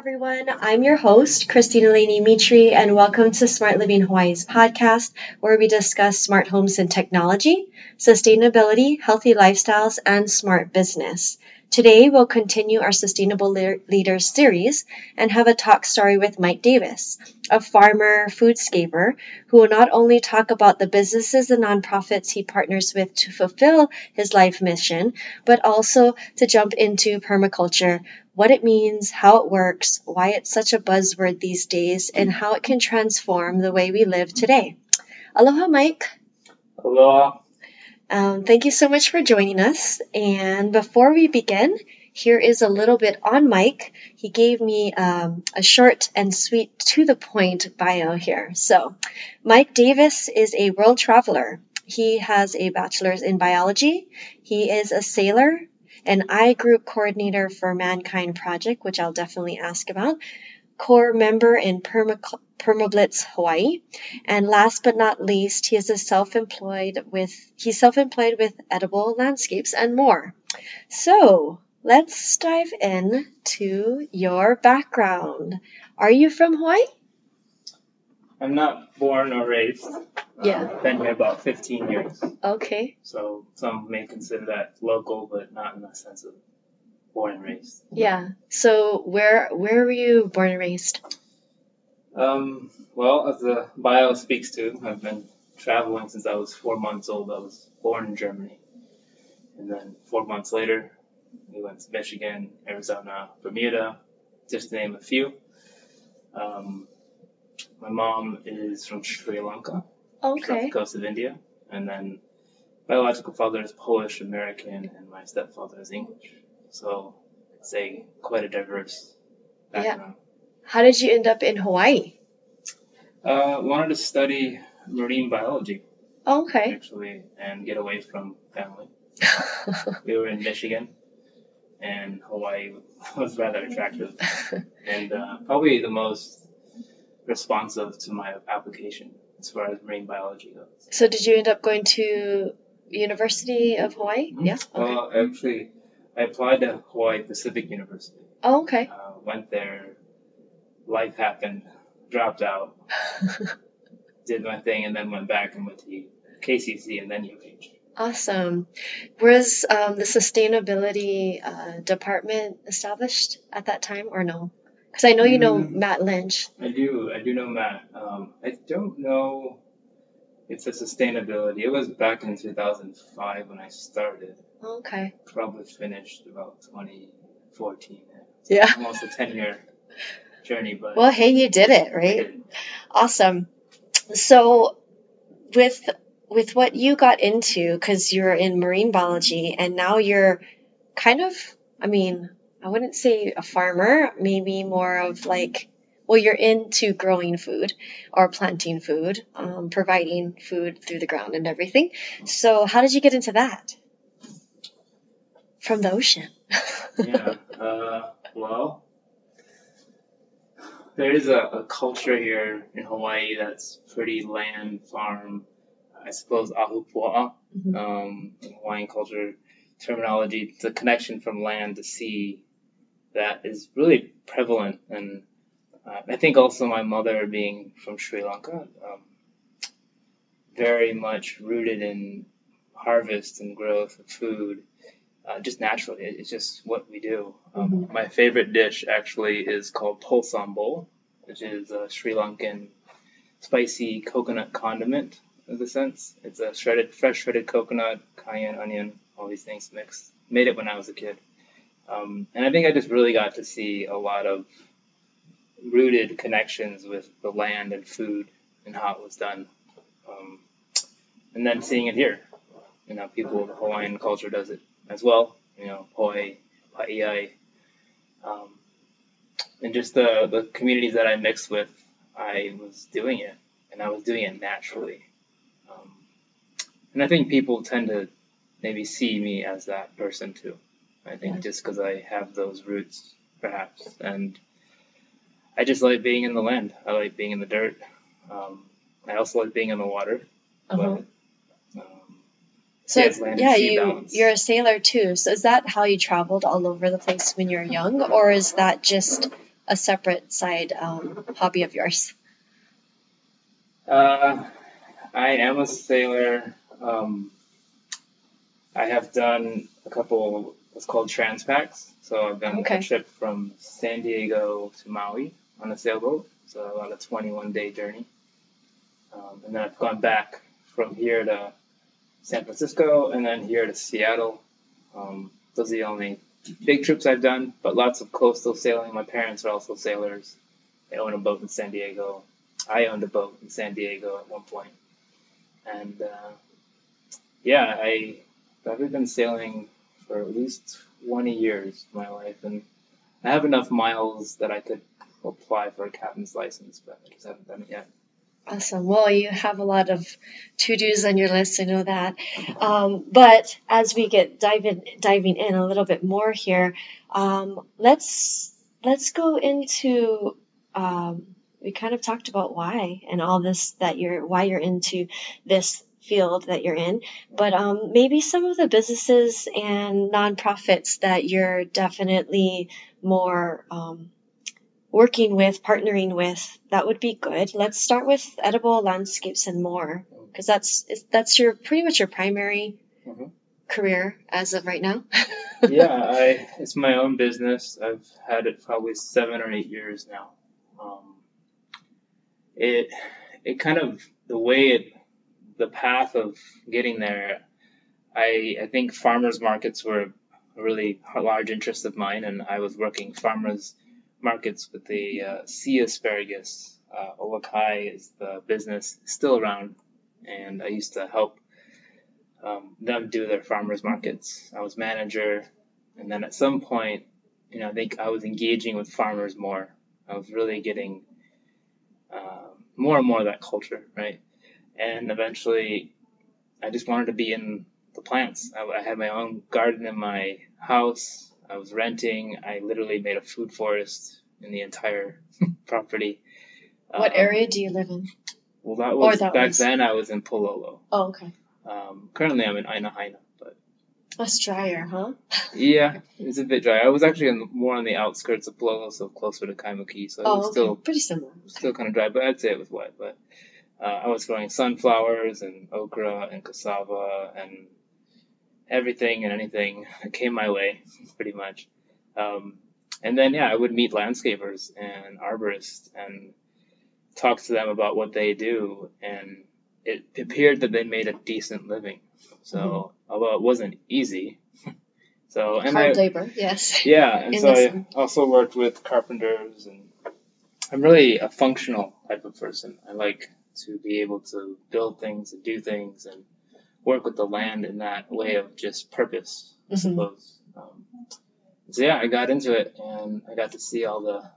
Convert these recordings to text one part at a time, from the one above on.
everyone. I'm your host, Christina Laney Mitri, and welcome to Smart Living Hawaii's podcast, where we discuss smart homes and technology, sustainability, healthy lifestyles, and smart business. Today, we'll continue our Sustainable Leaders series and have a talk story with Mike Davis, a farmer foodscaper who will not only talk about the businesses and nonprofits he partners with to fulfill his life mission, but also to jump into permaculture, what it means, how it works, why it's such a buzzword these days, and how it can transform the way we live today. Aloha, Mike. Aloha. Um, thank you so much for joining us. And before we begin, here is a little bit on Mike. He gave me um, a short and sweet, to the point bio here. So, Mike Davis is a world traveler. He has a bachelor's in biology. He is a sailor, an I group coordinator for Mankind Project, which I'll definitely ask about, core member in Perma Permablitz Hawaii. And last but not least, he is a self-employed with he's self-employed with edible landscapes and more. So let's dive in to your background. Are you from Hawaii? I'm not born or raised. Yeah. Uh, been here about 15 years. Okay. So some may consider that local, but not in the sense of born and raised. Yeah. So where where were you born and raised? Um, well, as the bio speaks to, I've been traveling since I was four months old. I was born in Germany. And then four months later, we went to Michigan, Arizona, Bermuda, just to name a few. Um, my mom is from Sri Lanka, okay. south coast of India. And then biological father is Polish American, and my stepfather is English. So it's a quite a diverse background. Yeah. How did you end up in Hawaii? Uh, wanted to study marine biology. Oh, okay. Actually, and get away from family. we were in Michigan, and Hawaii was rather attractive, and uh, probably the most responsive to my application as far as marine biology goes. So, did you end up going to University of Hawaii? Mm-hmm. Yeah. Okay. Well, actually, I applied to Hawaii Pacific University. Oh, okay. Uh, went there life happened, dropped out, did my thing, and then went back and went to KCC and then UH. Awesome. Was um, the sustainability uh, department established at that time or no? Because I know you know mm, Matt Lynch. I do. I do know Matt. Um, I don't know if the sustainability. It was back in 2005 when I started. Okay. Probably finished about 2014. Yeah. Almost a 10 year journey, but well, hey, you did it, right? Awesome. So, with with what you got into, because you're in marine biology, and now you're kind of, I mean, I wouldn't say a farmer, maybe more of like, well, you're into growing food or planting food, um, providing food through the ground and everything. So, how did you get into that? From the ocean. yeah. Uh, well, there is a, a culture here in Hawaii that's pretty land farm. I suppose ahupua'a, mm-hmm. um, Hawaiian culture terminology, the connection from land to sea that is really prevalent. And uh, I think also my mother being from Sri Lanka, um, very much rooted in harvest and growth of food, uh, just naturally. It's just what we do. Um, mm-hmm. My favorite dish actually is called pol sambol, which is a Sri Lankan spicy coconut condiment in a sense. It's a shredded, fresh shredded coconut, cayenne, onion, all these things mixed. Made it when I was a kid. Um, and I think I just really got to see a lot of rooted connections with the land and food and how it was done. Um, and then seeing it here. You know, people, the Hawaiian culture does it as well. You know, poi, pa'iai. Um, and just the, the communities that I mixed with, I was doing it, and I was doing it naturally. Um, and I think people tend to maybe see me as that person too. I think yeah. just because I have those roots, perhaps, and I just like being in the land. I like being in the dirt. Um, I also like being in the water. Uh-huh. But, so yeah, you balance. you're a sailor too. So is that how you traveled all over the place when you were young, or is that just a separate side um, hobby of yours? Uh, I am a sailor. Um, I have done a couple what's called transpacks. So I've done Okay. a trip from San Diego to Maui on a sailboat. So about a 21 day journey. Um, and then I've gone back from here to San Francisco and then here to Seattle. Um, those are the only big trips I've done, but lots of coastal sailing. My parents are also sailors. They own a boat in San Diego. I owned a boat in San Diego at one point. And uh, yeah, I, I've been sailing for at least 20 years of my life, and I have enough miles that I could apply for a captain's license, but I just haven't done it yet. Awesome. Well, you have a lot of to dos on your list. I know that. Um, but as we get diving diving in a little bit more here, um, let's let's go into. Um, we kind of talked about why and all this that you're why you're into this field that you're in, but um, maybe some of the businesses and nonprofits that you're definitely more um, working with, partnering with, that would be good. Let's start with edible landscapes and more, because that's that's your pretty much your primary Mhm. career as of right now. yeah, I it's my own business. I've had it probably seven or eight years now. Um, it it kind of the way it the path of getting there. I I think farmers markets were a really large interest of mine, and I was working farmers markets with the uh, sea asparagus. Uh, Olakai is the business still around, and I used to help um, them do their farmers markets. I was manager, and then at some point, you know, I think I was engaging with farmers more. I was really getting uh, more and more of that culture, right? And eventually, I just wanted to be in the plants. I, I had my own garden in my house. I was renting. I literally made a food forest in the entire property. what Um, area do you live in? Well, that was that back was- then. I was in Palolo. Oh, okay. Um, currently, I'm in Aina Haina, but That's drier, huh? yeah, it's a bit dry. I was actually in, more on the outskirts of Palolo, so closer to Kaimuki, so it Oh, was okay. still Pretty similar. still kind of dry, but I'd say it was wet. But uh, I was growing sunflowers and okra and cassava and everything and anything that came my way, pretty much. Um, and then yeah, I would meet landscapers and arborists and talk to them about what they do, and it appeared that they made a decent living. So although it wasn't easy, so and I, Hard labor, yes. yeah, and so this I also worked with carpenters, and I'm really a functional type of person. I like to be able to build things and do things and work with the land in that way of just purpose, I Mhm. suppose. Um, so yeah, I got into it, and I got to see all the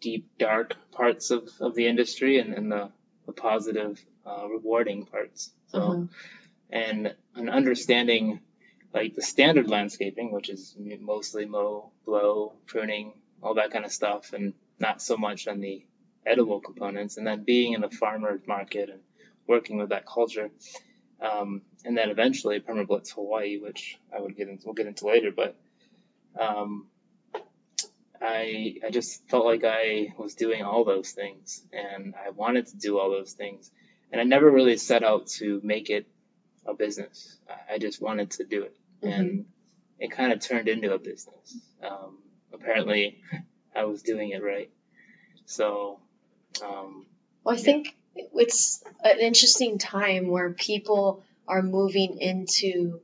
deep, dark parts of, of the industry and, and the, the positive, uh, rewarding parts. So Mhm. and an understanding like the standard landscaping, which is mostly mow, blow, pruning, all that kind of stuff, and not so much on the edible components. And then being in the farmers market and working with that culture, um, and then eventually Permablitz Hawaii, which I would get into, we'll get into later, but um, I I just felt like I was doing all those things, and I wanted to do all those things, and I never really set out to make it a business. I- just wanted to do it, and it kind of turned into a business. Um, apparently, I was doing it right. So, um, Well, I think it's an interesting time where people are moving into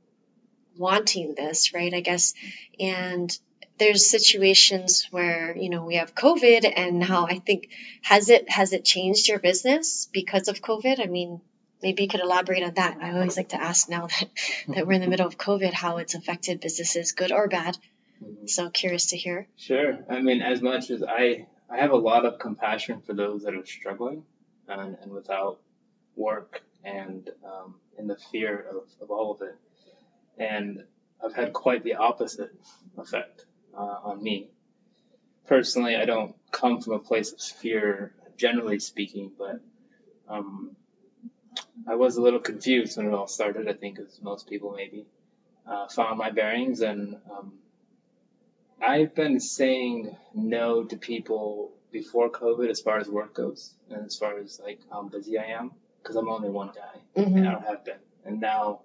wanting this, right? I guess, and there's situations where you know we have COVID, and now I think has it has it changed your business because of COVID? I mean, maybe you could elaborate on that. I always like to ask now that mm-hmm. that we're in the middle of COVID, how it's affected businesses, good or bad. Mm-hmm. So curious to hear. Sure. I mean, as much as I, I have a lot of compassion for those that are struggling and, and without work and um, in the fear of, of all of it. And I've had quite the opposite effect uh, on me. Personally, I don't come from a place of fear, generally speaking, but um, I was a little confused when it all started, I think, as most people maybe. Uh, found my bearings and um, I've been saying no to people before COVID as far as work goes and as far as like how busy I am because I'm only one guy Mm-hmm. and I have been. And now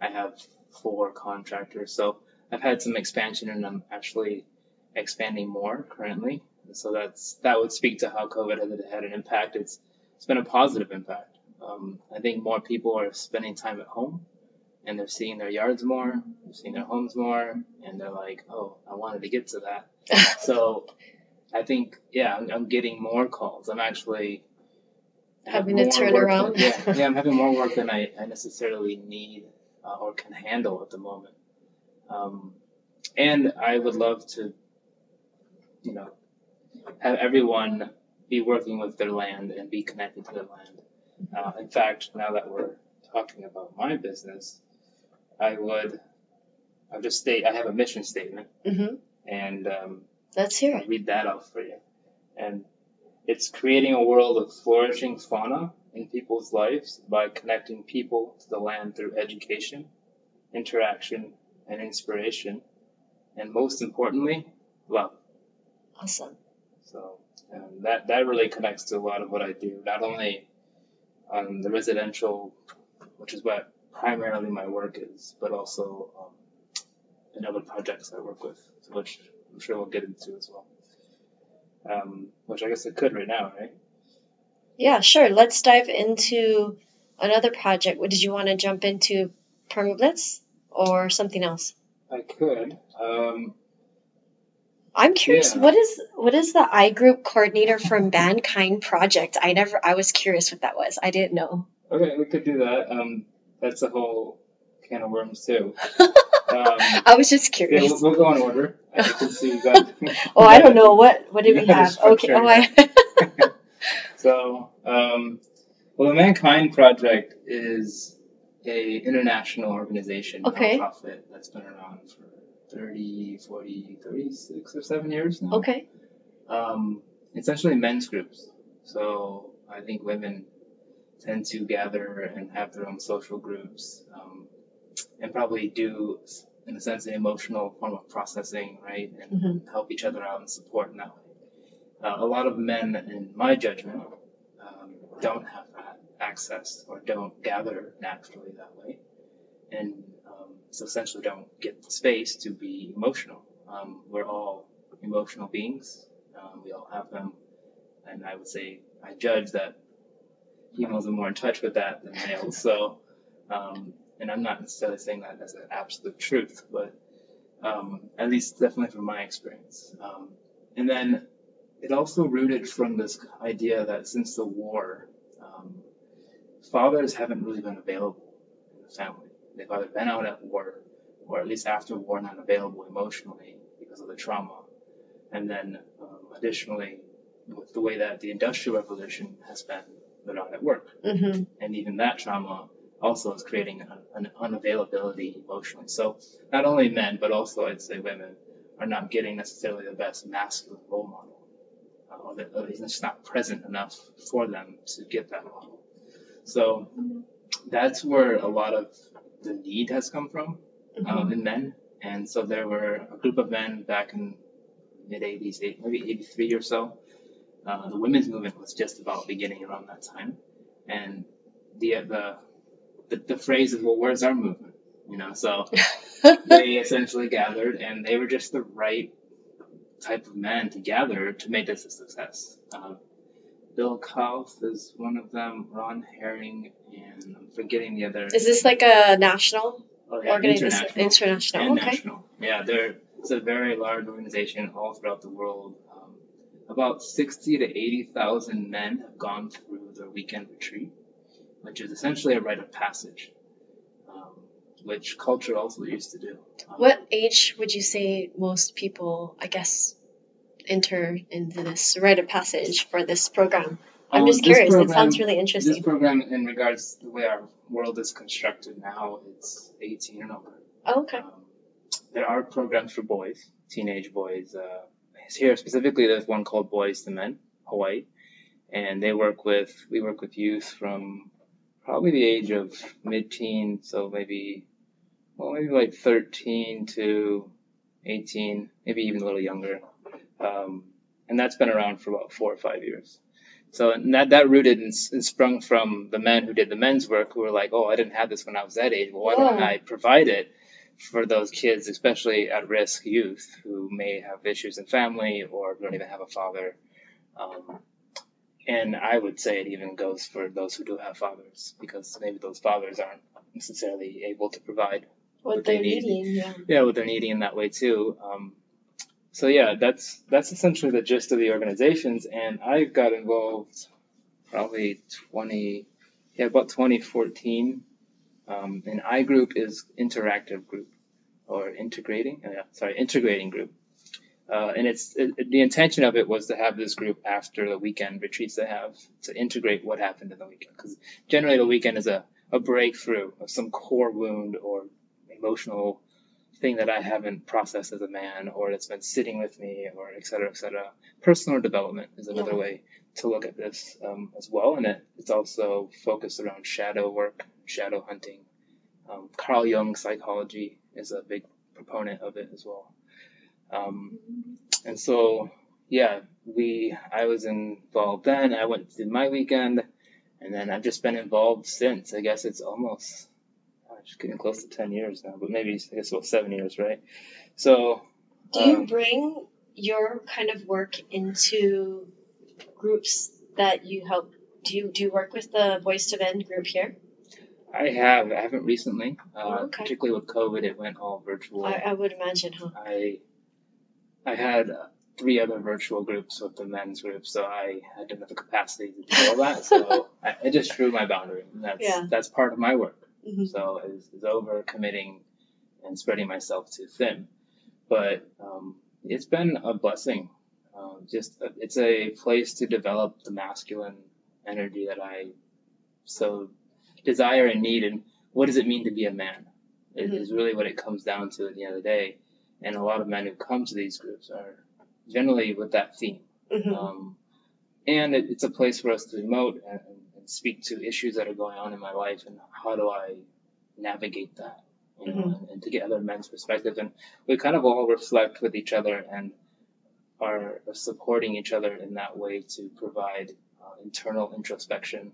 I have four contractors. So I've had some expansion and I'm actually expanding more currently. So that's that would speak to how COVID has had an impact. It's it's been a positive impact. Um, I think more people are spending time at home and they're seeing their yards more, they're seeing their homes more, and they're like, oh, I wanted to get to that. So I think, yeah, I'm, I'm getting more calls. I'm actually Having to turn around. Than, yeah, yeah, I'm having more work than I, I necessarily need uh, or can handle at the moment. Um, and I would love to, you know, have everyone be working with their land and be connected to their land. Uh, in fact, now that we're talking about my business, I would, I'll just state I have a mission statement, Mm-hmm. and um, Let's hear I'll it. read that off for you. And it's creating a world of flourishing fauna in people's lives by connecting people to the land through education, interaction, and inspiration, and most importantly, love. Awesome. So um, that that really connects to a lot of what I do, not only on the residential, which is what primarily my work is, but also um, in other projects I work with, which I'm sure we'll get into as well. Um, which I guess I could right now, right? Yeah, sure. Let's dive into another project. What did you want to jump into Permablitz or something else? I could. Um, I'm curious. Yeah. What is what is the I group coordinator for Mankind project? I never. I was curious what that was. I didn't know. okay, we could do that. Um, that's a whole can of worms too. Um, I was just yeah, curious. we'll, we'll go in order. I can see got. oh, I don't know what. What did we You got a have? Okay. Oh, I. So, um, well, the Mankind Project is a international organization, Okay. nonprofit, that's been around for 30, 40, 36 or 7 years now. okay. Um, essentially men's groups. So I think women tend to gather and have their own social groups um, and probably do, in a sense, an emotional form of processing, right? And Mhm. help each other out and support in that way. Uh, a lot of men, in my judgment, um, don't have that access or don't gather naturally that way. And um, so essentially don't get the space to be emotional. Um, we're all emotional beings. Um, we all have them. And I would say, I judge that females are more in touch with that than males. So, um, and I'm not necessarily saying that as an absolute truth, but um, at least definitely from my experience. Um, and then it also rooted from this idea that since the war, um, fathers haven't really been available in the family. They've either been out at war, or at least after war, not available emotionally because of the trauma. And then, um, additionally, with the way that the Industrial Revolution has been, they're not at work. Mhm. And even that trauma also is creating an, an unavailability emotionally. So not only men, but also I'd say women are not getting necessarily the best masculine role model. Uh, or that or it's just not present enough for them to get that model. So that's where a lot of the need has come from Mhm. um, in men. And so there were a group of men back in mid 80s, maybe 83 or so. Uh, the women's movement was just about beginning around that time. And the, the, the, the phrase is, well, where's our movement? You know, so they essentially gathered and they were just the right type of men to gather to make this a success. Um, Bill Kauth is one of them, Ron Hering, and I'm forgetting the other. Is this like a national oh, yeah, organization? international International. okay. national. Yeah, they're it's a very large organization all throughout the world. Um, about sixty to eighty thousand men have gone through their weekend retreat, which is essentially a rite of passage, um, which culture also used to do. Um, What age would you say most people, I guess, enter into this rite of passage for this program? I'm um, just curious. it sounds really interesting. This program, in regards to the way our world is constructed now, it's eighteen and over. Oh, okay. Um, there are programs for boys, teenage boys. Uh, here specifically, there's one called Boys to Men, Hawaii, and they work with we work with youth from probably the age of mid-teen, so maybe well maybe like 13 to 18, maybe even a little younger. Um, and that's been around for about four or five years. So that that rooted and, and, sprung from the men who did the men's work, who were like, "Oh, I didn't have this when I was that age. Well, why don't I provide it for those kids, especially at risk youth who may have issues in family or don't even have a father?" Um, and I would say it even goes for those who do have fathers, because maybe those fathers aren't necessarily able to provide what, what they're they need. needing. Yeah. yeah, what they're needing in that way too. Um, so yeah, that's that's essentially the gist of the organizations, and I got involved probably 20, yeah, about 2014. Um, and I group is interactive group or integrating, uh, sorry, integrating group. Uh, and it's it, the intention of it was to have this group after the weekend retreats they have to integrate what happened in the weekend because generally the weekend is a, a breakthrough of some core wound or emotional thing that I haven't processed as a man or that's been sitting with me or et cetera, et cetera. Personal development is another yeah. way to look at this um, as well. And it, it's also focused around shadow work, shadow hunting. Um, Carl Jung psychology is a big proponent of it as well. Um, and so, yeah, we, I was involved then. I went to my weekend and then I've just been involved since. I guess it's almost just getting close to 10 years now, but maybe I guess about seven years, right? So. Do you um, bring your kind of work into groups that you help? Do you do you work with the Boys to Men group here? I have. I haven't recently. Uh, okay. Particularly with COVID, it went all virtual. I, I would imagine, huh? I I had uh, three other virtual groups with the men's group, so I, I didn't have the capacity to do all that. So I, I just drew my boundary. And that's yeah. that's part of my work. Mm-hmm. So is, is over committing and spreading myself too thin. But um, it's been a blessing. Um, just a, it's a place to develop the masculine energy that I so desire and need. And what does it mean to be a man? Mm-hmm. is really what it comes down to at the end of the day. And a lot of men who come to these groups are generally with that theme. Mm-hmm. Um, and it, it's a place for us to emote and, and speak to issues that are going on in my life and how do I navigate that, you know, mm-hmm. and, to get other men's perspective. And we kind of all reflect with each other and are, are supporting each other in that way to provide uh, internal introspection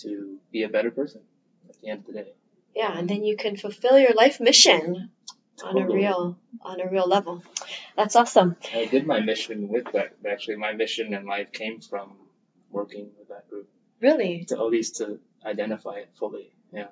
to be a better person at the end of the day. Yeah, and then you can fulfill your life mission totally. on a real on a real level. That's awesome. I did my mission with that. Actually, my mission in life came from working with that group. Really? To at least to identify it fully. Yeah.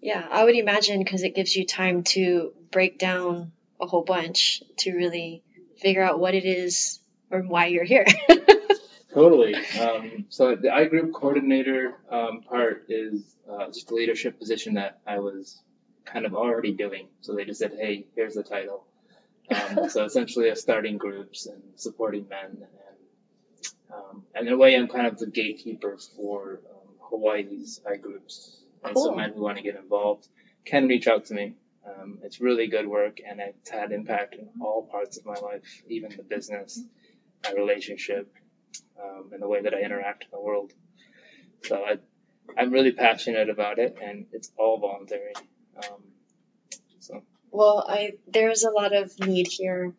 Yeah, I would imagine because it gives you time to break down a whole bunch to really figure out what it is or why you're here. totally. Um, so the I group coordinator um, part is uh, just a leadership position that I was kind of already doing. So they just said, "Hey, here's the title." Um, so essentially, a starting groups and supporting men um, and in a way, I'm kind of the gatekeeper for um, Hawaii's I groups. And so men who want to get involved can reach out to me. Um, it's really good work, and it's had impact in all parts of my life, even the business, my relationship, um, and the way that I interact in the world. So I, I'm really passionate about it, and it's all voluntary. Um, so. Well, I there's a lot of need here.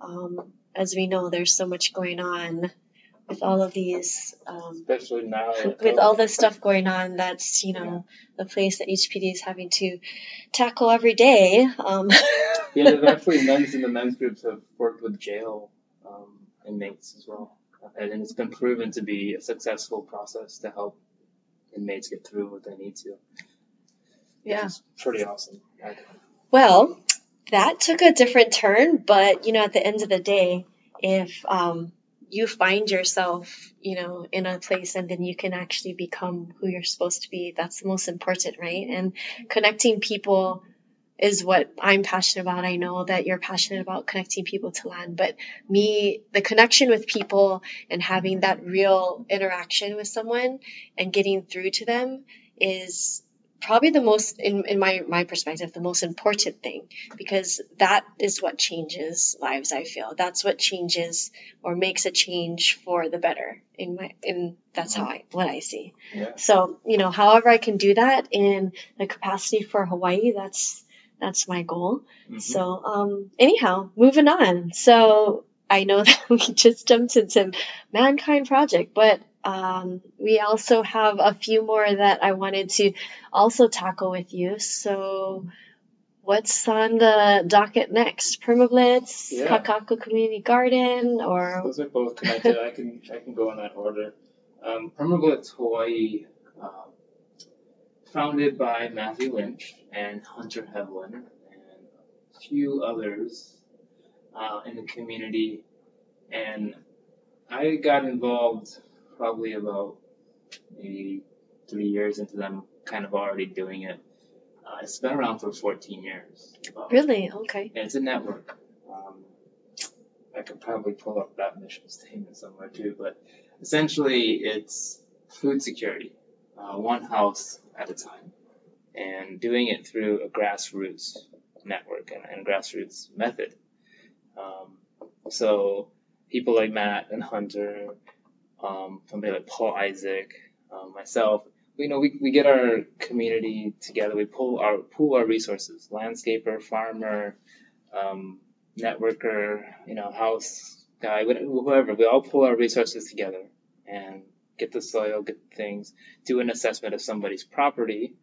Um, as we know, there's so much going on with all of these, um, especially now with all this stuff going on. That's you know yeah. the place that HPD is having to tackle every day. Um. yeah, there's actually men's in the men's groups have worked with jail um, inmates as well, and it's been proven to be a successful process to help inmates get through what they need to. Yeah, it's pretty awesome. Well, that took a different turn, but you know, at the end of the day, if um, you find yourself, you know, in a place and then you can actually become who you're supposed to be. That's the most important, right? And connecting people is what I'm passionate about. I know that you're passionate about connecting people to land, but me, the connection with people and having that real interaction with someone and getting through to them is probably the most in, in my my perspective the most important thing because that is what changes lives i feel that's what changes or makes a change for the better in my in that's how i what i see yeah. so you know however i can do that in the capacity for hawaii that's that's my goal mm-hmm. so um anyhow moving on so I know that we just jumped into Mankind Project, but um, we also have a few more that I wanted to also tackle with you. So, what's on the docket next? Permablitz, Yeah. Kaka'ako Community Garden, or Those are both connected. I can I can go in that order. Um, Permablitz Hawaii, um, founded by Matthew Lynch and Hunter Hevlin and a few others uh, in the community, and I got involved probably about maybe three years into them kind of already doing it. Uh, it's been around for 14 years. really? Okay. Yeah, it's a network. Um, I could probably pull up that mission statement somewhere too, but essentially it's food security, uh, one house at a time, and doing it through a grassroots network and, and grassroots method. Um, so people like Matt and Hunter, um, somebody like Paul Isaac, um, myself, you know, we, we get our community together. We pull our pool our resources: landscaper, farmer, um, networker, you know, house guy, whoever. We all pull our resources together and get the soil, get things, do an assessment of somebody's property,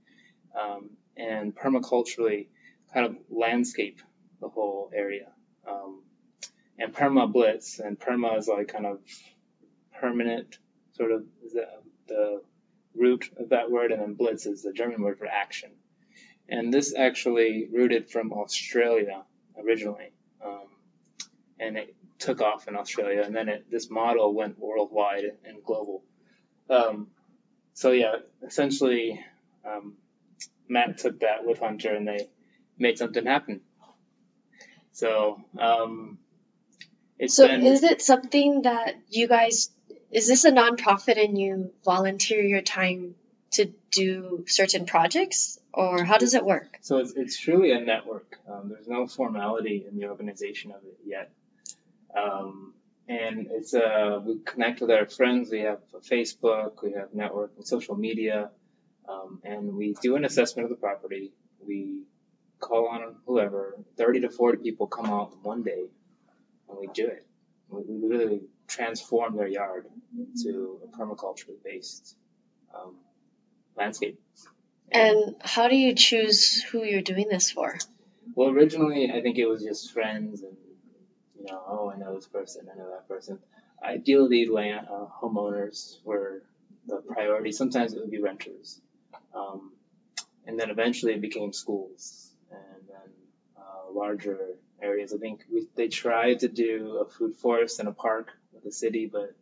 um, and permaculturally kind of landscape the whole area. Um, and perma blitz, and perma is like kind of permanent, sort of the, the root of that word, and then blitz is the German word for action. And this actually rooted from Australia originally, um, and it took off in Australia, and then it, this model went worldwide and global. Um, so yeah, essentially, um, Matt took that with Hunter, and they made something happen. So um, it's So, been is it something that you guys? Is this a nonprofit and you volunteer your time to do certain projects, or how does it work? So it's, it's truly a network. Um, there's no formality in the organization of it yet. Um, and it's uh, we connect with our friends. We have Facebook, we have network and social media, um, and we do an assessment of the property. We call on whoever. 30 to 40 people come out one day, and we do it. We, we literally transform their yard to a permaculture based um, landscape. And how do you choose who you're doing this for? Well, originally, I think it was just friends and, you know, oh, I know this person, I know that person. Ideally, land uh, homeowners were the priority. Sometimes it would be renters. Um, and then eventually it became schools and then uh, larger areas. I think we, they tried to do a food forest and a park the city, but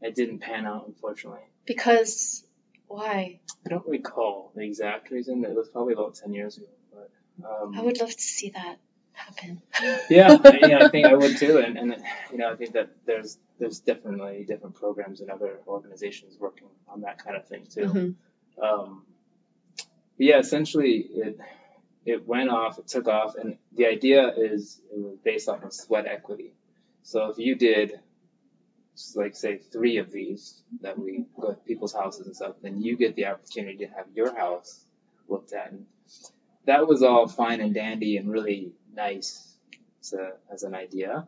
it didn't pan out, unfortunately. Because why? I don't recall the exact reason. It was probably about 10 years ago. But, um, I would love to see that happen. yeah, I- yeah, I think I would too, and, and you know, I think that there's there's definitely different programs and other organizations working on that kind of thing too. Mhm. Um, but yeah, essentially it it went off, it took off, and the idea is it was based off of sweat equity. So if you did like say three of these that we go to people's houses and stuff, then you get the opportunity to have your house looked at. And that was all fine and dandy and really nice to, as an idea,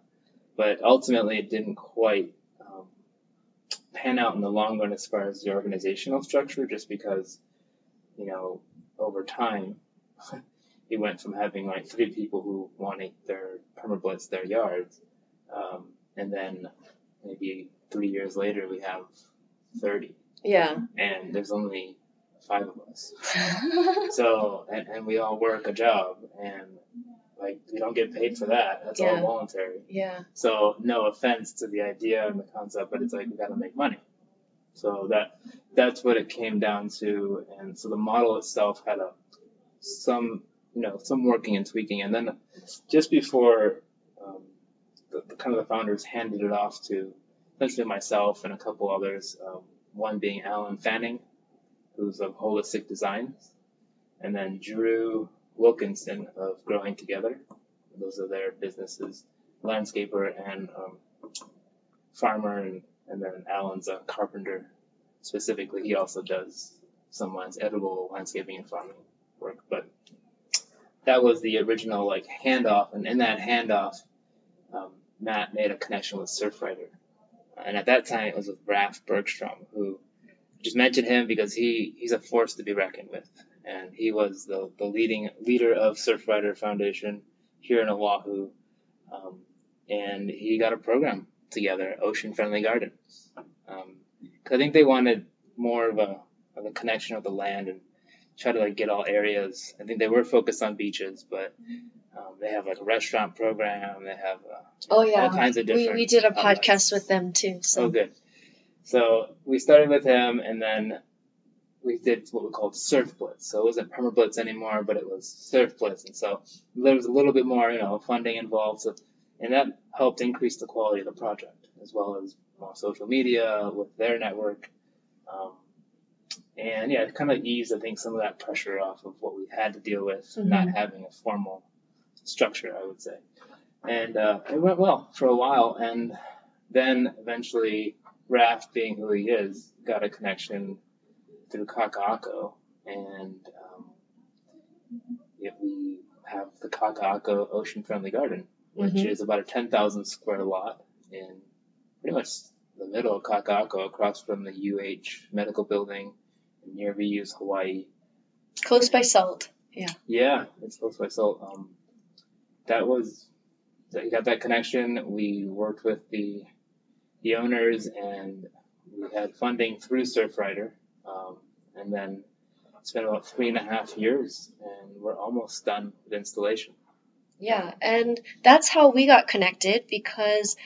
but ultimately it didn't quite um, pan out in the long run as far as the organizational structure, just because you know over time we went from having like three people who wanted their permablitz their yards, um, and then maybe three years later we have 30 Yeah. and there's only five of us so and, and we all work a job and like we don't get paid for that that's Yeah. all voluntary yeah. so no offense to the idea and the concept but it's like we got to make money so that that's what it came down to and so the model itself had a some you know some working and tweaking and then just before the, the kind of the founders handed it off to essentially myself and a couple others um, one being alan fanning who's of holistic designs and then drew wilkinson of growing together. Those are their businesses landscaper and um, farmer and, and then alan's a carpenter. Specifically he also does some lands- edible landscaping and farming work but that was the original like handoff and in that handoff Matt made a connection with Surfrider. And at that time, it was with Raf Bergstrom, who just mentioned him because he, he's a force to be reckoned with. And he was the, the leading leader of Surfrider Foundation here in Oahu. Um, and he got a program together, Ocean Friendly Gardens. Um, cause I think they wanted more of a, of a connection with the land and try to like get all areas. I think they were focused on beaches, but um, they have like a restaurant program. They have uh, Oh yeah, all kinds of different. we we did a podcast with them too. So Oh, good. So we started with him, and then we did what we called Surf Blitz. So it wasn't Perma Blitz anymore, but it was Surf Blitz, and so there was a little bit more, you know, funding involved. So, and that helped increase the quality of the project, as well as more social media with their network. Um, and yeah, it kind of eased, I think, some of that pressure off of what we had to deal with, not having a formal structure, I would say. And uh, it went well for a while, and then eventually Raph, being who he is, got a connection through Kaka'ako, and um, yeah, we have the Kaka'ako Ocean Friendly Garden, which Mhm. is about a 10,000 square lot in pretty much the middle of Kaka'ako, across from the UH Medical Building near Reuse, Hawaii. close by Salt. Yeah. Yeah, it's close by Salt. Um, that was that got that connection. We worked with the the owners and we had funding through Surfrider, um, and then it's been about three and a half years, and we're almost done with installation. Yeah, and that's how we got connected because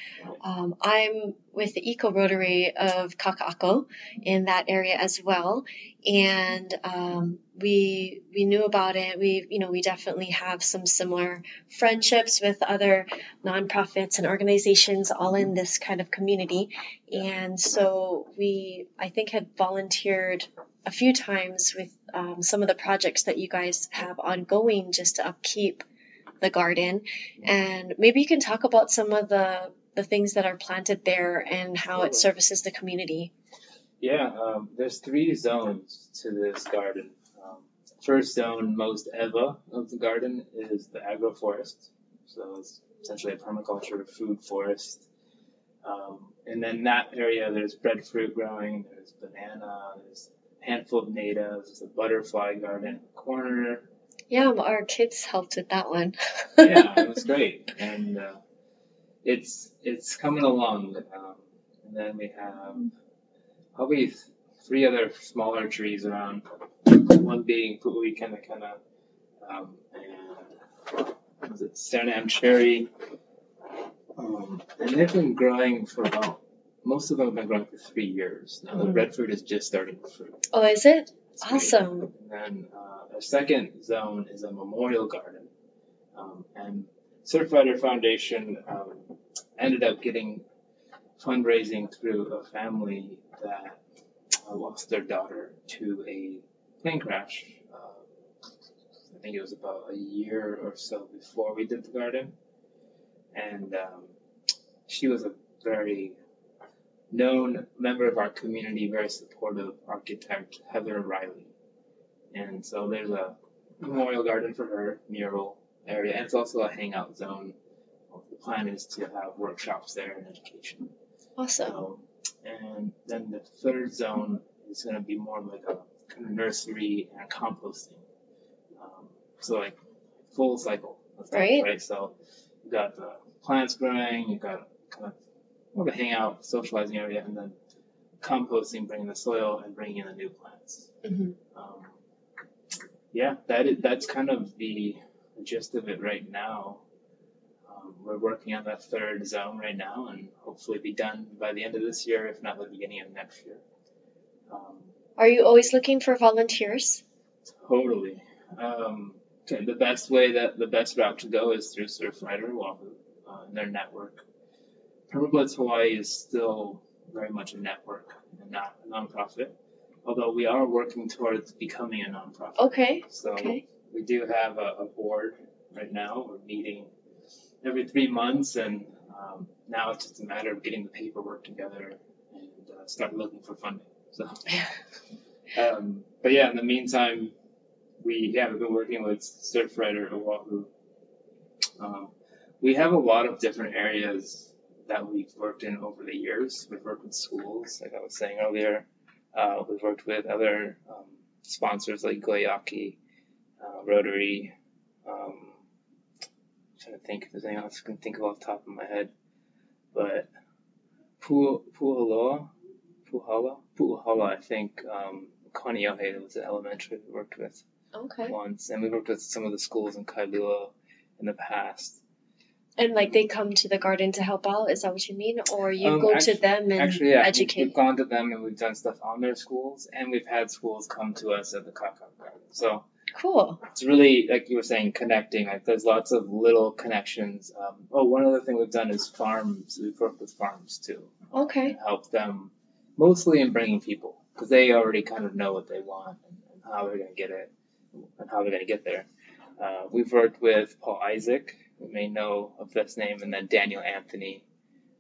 um, I'm with the Eco Rotary of Kaka'ako in that area as well, and um, we we knew about it. We you know we definitely have some similar friendships with other nonprofits and organizations all in this kind of community, and so we I think had volunteered a few times with um, some of the projects that you guys have ongoing just to upkeep the garden and maybe you can talk about some of the the things that are planted there and how it services the community Yeah, um, there's three zones to this garden. Um, first zone, most Ewa of the garden, is the agroforest. So it's essentially a permaculture food forest. Um, and then that area, there's breadfruit growing, there's banana, there's a handful of natives, there's a butterfly garden in the corner. Yeah our kids helped with that one yeah, it was great, and uh, it's it's coming along. Um, and then we have probably th- three other smaller trees around. One being Pu'ui kind of kind of, um, and was it Suriname cherry. Um, and they've been growing for about most of them have been growing for three years. Now the red fruit is just starting to fruit. oh is it. Awesome And then uh, second zone is a memorial garden. Um, and Surfrider Foundation um, ended up getting fundraising through a family that uh, lost their daughter to a plane crash. Uh, I think it was about a year or so before we did the garden. And um, she was a very known member of our community, very supportive architect, Heather Riley. And so there's a memorial garden for her, mural area, and it's also a hangout zone. The plan is to have workshops there and education. awesome So, and then the third zone is going to be more like a kind of nursery and composting. Um, so like full cycle Right. right? So you've got the plants growing, you've got kind of a hangout, socializing area, and then composting, bringing the soil and bringing in the new plants. hmm Um, yeah, that is, that's kind of the gist of it right now. Um, we're working on that third zone right now, and hopefully be done by the end of this year, if not the beginning of next year. Um, are you always looking for volunteers totally. Um, the best way that the best route to go is through Surfrider Oahu uh, and their network. Permablitz Hawaii is still very much a network and not a nonprofit, although we are working towards becoming a nonprofit. okay So okay we do have a, a board right now. We're meeting every three months, and um, now it's just a matter of getting the paperwork together and uh, start looking for funding. So, um, but yeah, in the meantime, we yeah we've been working with Surfrider Oahu. Um, we have a lot of different areas that we've worked in over the years. We've worked with schools, like I was saying earlier. Uh, we've worked with other um, sponsors like Goyaki, uh, Rotary. Um, I'm trying to think if there's anything else I can think of off the top of my head. But Puhaloa, Puhala, Puhala, I think um, Kaneohe was an elementary we worked with Okay. once, and we worked with some of the schools in Kailua in the past. And like they come to the garden to help out, is that what you mean? Or you Um, go actu- to them and Actually, yeah, educate? we've gone to them and we've done stuff on their schools, and we've had schools come to us at the Kaka'ako Garden. So Cool. it's really like you were saying, connecting. Like there's lots of little connections. Um, oh, one other thing we've done is farms. We've worked with farms too Okay. helped them mostly in bringing people because they already kind of know what they want and, and how they're going to get it and how they're going to get there. Uh, we've worked with Paul Isaac, who may know of this name, and then Daniel Anthony,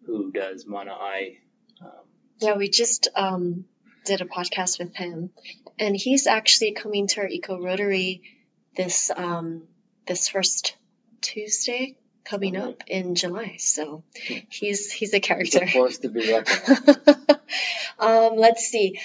who does Mana Ai. Um, Yeah, we just um, did a podcast with him, and he's actually coming to our Eco Rotary this um, this first Tuesday coming up in July. So Hmm. he's he's a he's character. a force to be reckoned um, let's see.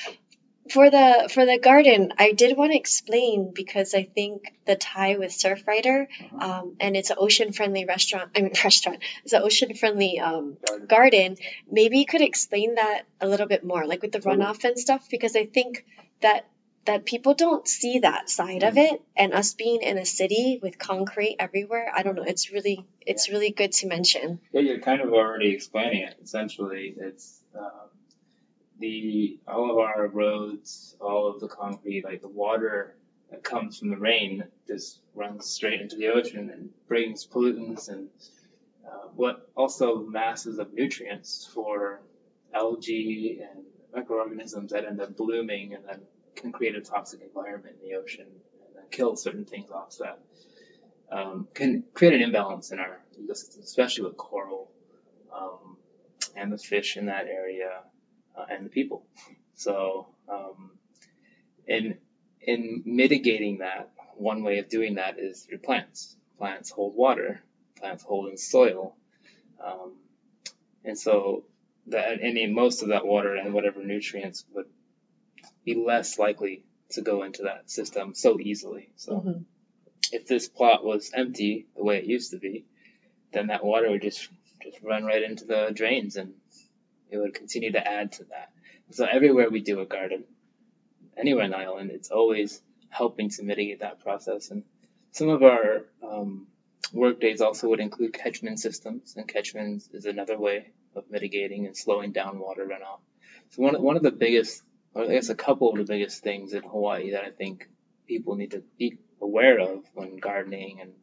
For the for the garden, I did want to explain because I think the tie with Surfrider, Uh-huh. um, and it's an ocean friendly restaurant. I mean restaurant. It's an ocean friendly um, Garden. garden. Maybe you could explain that a little bit more, like with the runoff and stuff, because I think that that people don't see that side of Mm. it, and us being in a city with concrete everywhere, I don't know. It's really it's really good to mention. Yeah, you're kind of already explaining it. Essentially, it's um, the all of our roads, all of the concrete, like the water that comes from the rain, just runs straight into the ocean and brings pollutants and uh, what also masses of nutrients for algae and microorganisms that end up blooming and then can create a toxic environment in the ocean and then kill certain things off. That um, can create an imbalance in our ecosystem, especially with coral um, and the fish in that area uh, and the people. So, um, in in mitigating that, one way of doing that is through plants. Plants hold water. Plants hold in soil, um, and so that any most of that water and whatever nutrients would be less likely to go into that system so easily. So Mhm. if this plot was empty the way it used to be, then that water would just just run right into the drains and it would continue to add to that. So everywhere we do a garden, anywhere in the island, it's always helping to mitigate that process. And some of our um, work days also would include catchment systems, and catchments is another way of mitigating and slowing down water runoff. So one one of the biggest, or I guess a couple of the biggest things in Hawaii that I think people need to be aware of when gardening and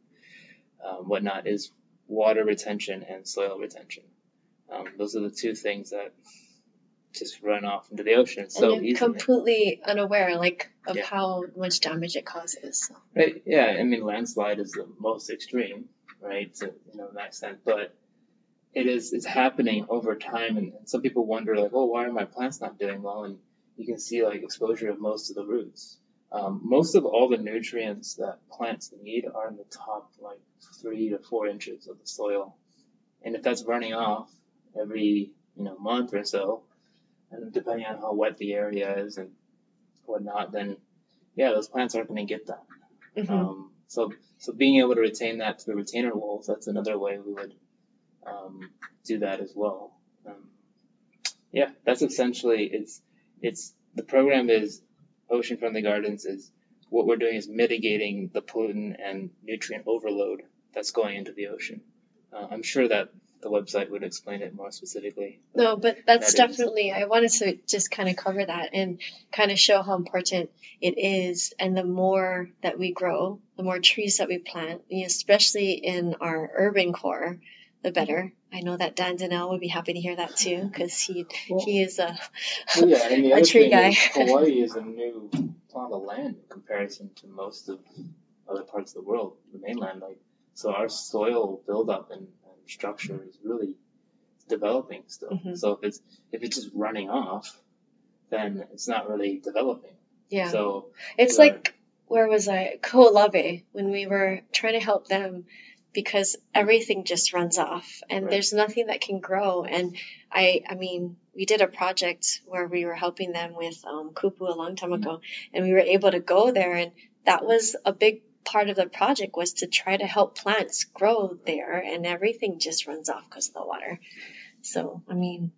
um, whatnot is water retention and soil retention. Um, those are the two things that just run off into the ocean so and you're easily. completely unaware, like of Yeah. how much damage it causes. So. Right. Yeah. I mean, landslide is the most extreme, right? To, you know, in that sense but it is it's happening over time, and, and some people wonder like, oh, why are my plants not doing well? And you can see like exposure of most of the roots. Um, most of all the nutrients that plants need are in the top like three to four inches of the soil, and if that's running off every you know month or so, and depending on how wet the area is and whatnot, then yeah, those plants aren't going to get that. Mhm. Um, so, so being able to retain that to the retainer walls, that's another way we would um, do that as well. Um, yeah, that's essentially it's it's the program is Ocean Friendly Gardens is what we're doing is mitigating the pollutant and nutrient overload that's going into the ocean. Uh, I'm sure that the website would explain it more specifically. No, but that's That is- definitely, I wanted to just kind of cover that and kind of show how important it is. And the more that we grow, the more trees that we plant, you know, especially in our urban core, the better. I know that Dan Dinell would be happy to hear that too, because he, Well- he is a, Well, yeah, and the a other tree thing guy. is Hawaii is a new plot of land in comparison to most of other parts of the world, the mainland. Like, so our soil buildup and, and structure is really developing still. Mhm. So if it's if it's just running off, then it's not really developing. yeah. So It's like where was I? Kaho'olawe when we were trying to help them because everything just runs off and Right. there's nothing that can grow. And I, I mean, we did a project where we were helping them with um, kupu a long time ago, and we were able to go there, and that was a big part of the project was to try to help plants grow there, and everything just runs off because of the water. So, I mean,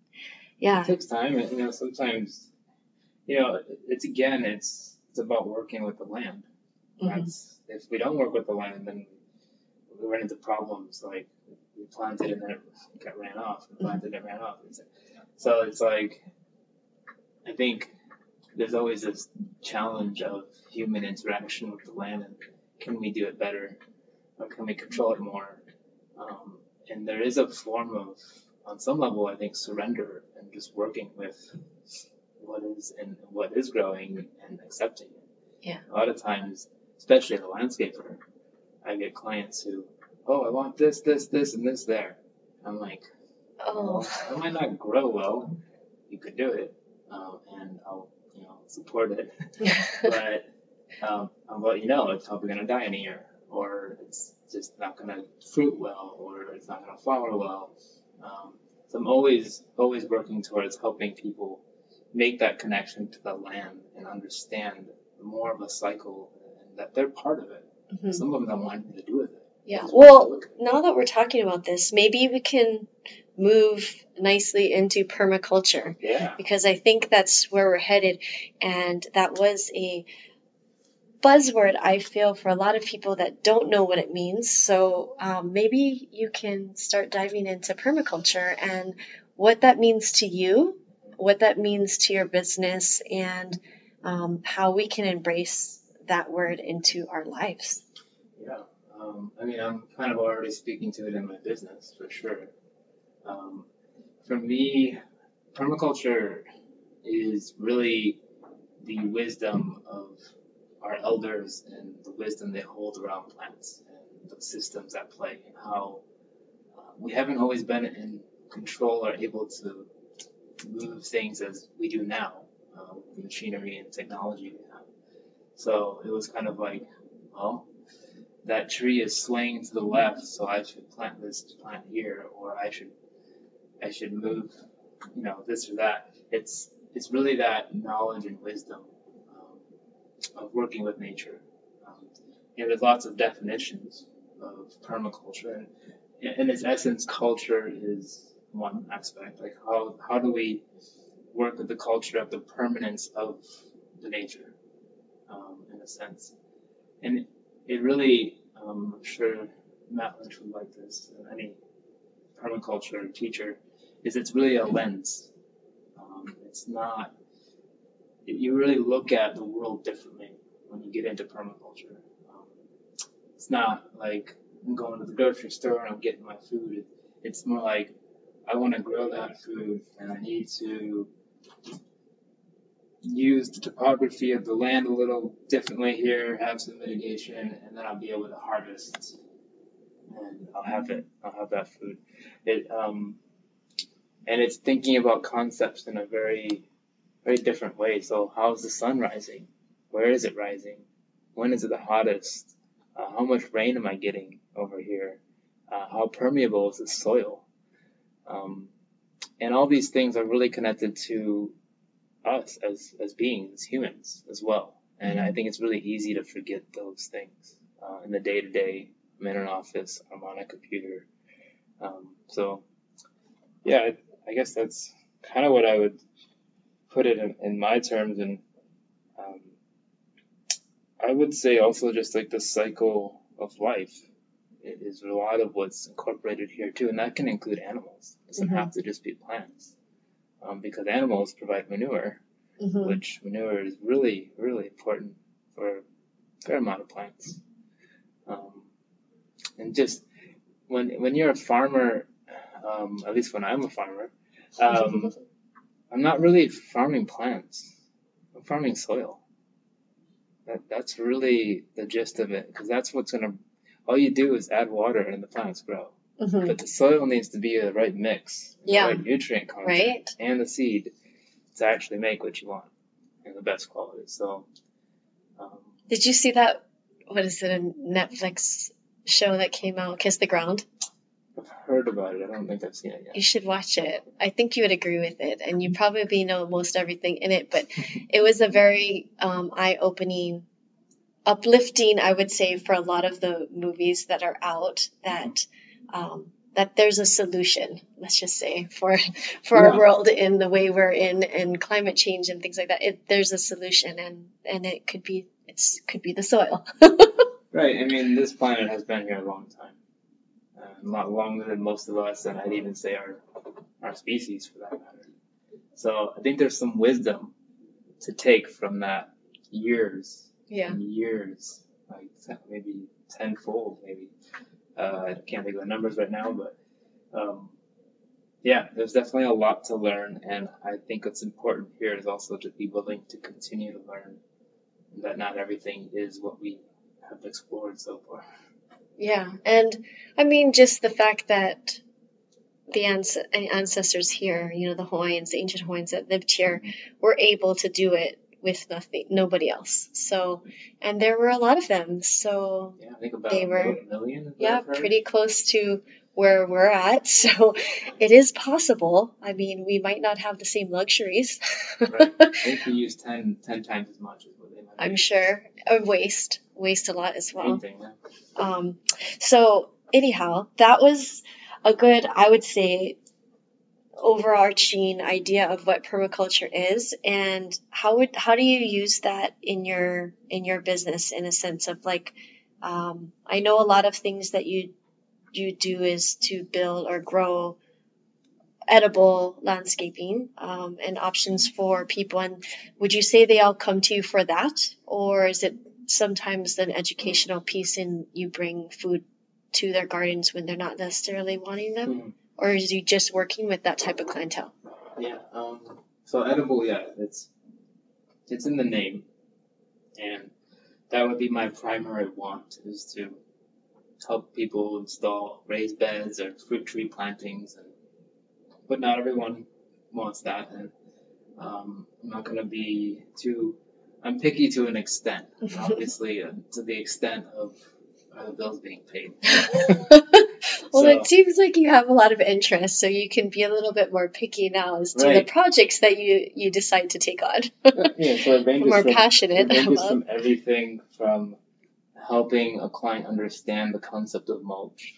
yeah, It takes time, and you know sometimes, you know, it's again, it's it's about working with the land. Mhm. If we don't work with the land, then we run into problems like we planted and then it got ran off. We planted and it ran off. So it's like I think there's always this challenge of human interaction with the land and can we do it better or can we control it more? Um, and there is a form of, on some level, I think, surrender and just working with what is and what is growing and accepting it. Yeah. A lot of times, especially as a landscaper, I get clients who, oh, I want this, this, this, and this there. I'm like, oh, well, it might not grow well. You could do it, um, and I'll, you know, support it. but um, Let you know it's probably going to die in a year, or it's just not going to fruit well, or it's not going to flower well. Um, so I'm always, always working towards helping people make that connection to the land and understand more of a cycle and that they're part of it. Mhm. Some of them don't want anything to do with it. Yeah. Just want to Well, look at it. now that we're talking about this, maybe we can move nicely into permaculture yeah. because I think that's where we're headed. And that was a buzzword, I feel, for a lot of people that don't know what it means. So um, maybe you can start diving into permaculture and what that means to you, what that means to your business, and um, how we can embrace that word into our lives. Yeah. Um, I mean, I'm kind of already speaking to it in my business for sure. Um, for me, permaculture is really the wisdom of our elders and the wisdom they hold around plants and the systems at play and how uh, we haven't always been in control or able to move things as we do now uh, with the machinery and technology we have. So it was kind of like, well, that tree is swaying to the left, so I should plant this plant here, or I should I should move, you know, this or that. It's it's really that knowledge and wisdom of working with nature. Um, know, there's lots of definitions of permaculture, and in its essence, culture is one aspect. Like how how do we work with the culture of the permanence of the nature, um, in a sense, and it really, um, I'm sure Matt Lynch would like this, and any permaculture teacher, is it's really a lens. Um, it's not, you really look at the world differently when you get into permaculture. Um, it's not like I'm going to the grocery store and I'm getting my food. It's more like I want to grow that food and I need to use the topography of the land a little differently here, have some mitigation, and then I'll be able to harvest, and I'll have it. I'll have that food. It um, and it's thinking about concepts in a very, very different way. So how's the sun rising? Where is it rising? When is it the hottest? Uh, how much rain am I getting over here? Uh, how permeable is the soil? Um, and all these things are really connected to us as, as beings, as humans as well. And I think it's really easy to forget those things uh, in the day to day. I'm in an office, I'm on a computer. Um, so, yeah, I, I guess that's kind of what I would put it in, in my terms. And um, I would say also just like the cycle of life is a lot of what's incorporated here too. And that can include animals, it doesn't Mhm. have to just be plants um, because animals provide manure, Mhm. which manure is really, really important for a fair amount of plants. Um, and just when when you're a farmer, um, at least when I'm a farmer, um, I'm not really farming plants. I'm farming soil. That that's really the gist of it, because that's what's gonna. All you do is add water and the plants grow. Mhm. But the soil needs to be the right mix, Yeah. the right nutrient content, Right? and the seed to actually make what you want and the best quality. So, um, Did you see that? What is it? A Netflix show that came out, Kiss the Ground? I've heard about it. I don't think I've seen it yet. You should watch it. I think you would agree with it, and you probably know most everything in it. But it was a very um, eye-opening, uplifting, I would say, for a lot of the movies that are out. That um, that there's a solution. Let's just say for for Yeah. our world in the way we're in and climate change and things like that. It, there's a solution, and and it could be it's could be the soil. Right. I mean, this planet has been here a long time. A lot longer than most of us, and I'd even say our our species, for that matter. So I think there's some wisdom to take from that years yeah. years, like maybe tenfold, maybe. Uh, I can't think of the numbers right now, but um, yeah, there's definitely a lot to learn, and I think what's important here is also to be willing to continue to learn that not everything is what we have explored so far. Yeah, and I mean, just the fact that the ancestors here, you know, the Hawaiians, the ancient Hawaiians that lived here, were able to do it with nothing, nobody else. So, and there were a lot of them. So, Yeah, I think about They were- mil- million. yeah, pretty close to where we're at. So, it is possible. I mean, we might not have the same luxuries. Right. Think we use 10, 10 times as much as what they might. I'm sure. Waste, waste a lot as well. Thing, yeah. Um, so anyhow, that was a good, I would say, overarching idea of what permaculture is, and how would how do you use that in your in your business in a sense of like, um, I know a lot of things that you you do is to build or grow edible landscaping um, and options for people and would you say they all come to you for that or is it sometimes an educational piece and you bring food to their gardens when they're not necessarily wanting them Mhm. or is you just working with that type of clientele Yeah. Um, so edible, yeah, it's it's in the name, and that would be my primary want is to help people install raised beds or fruit tree plantings, and but not everyone wants that, and um, I'm not going to be too. I'm picky to an extent, obviously, uh, to the extent of are the bills being paid. well So- it seems like you have a lot of interest so you can be a little bit more picky now as to the projects that you you decide to take on yeah, so it ranges more from, passionate It ranges about from everything from helping a client understand the concept of mulch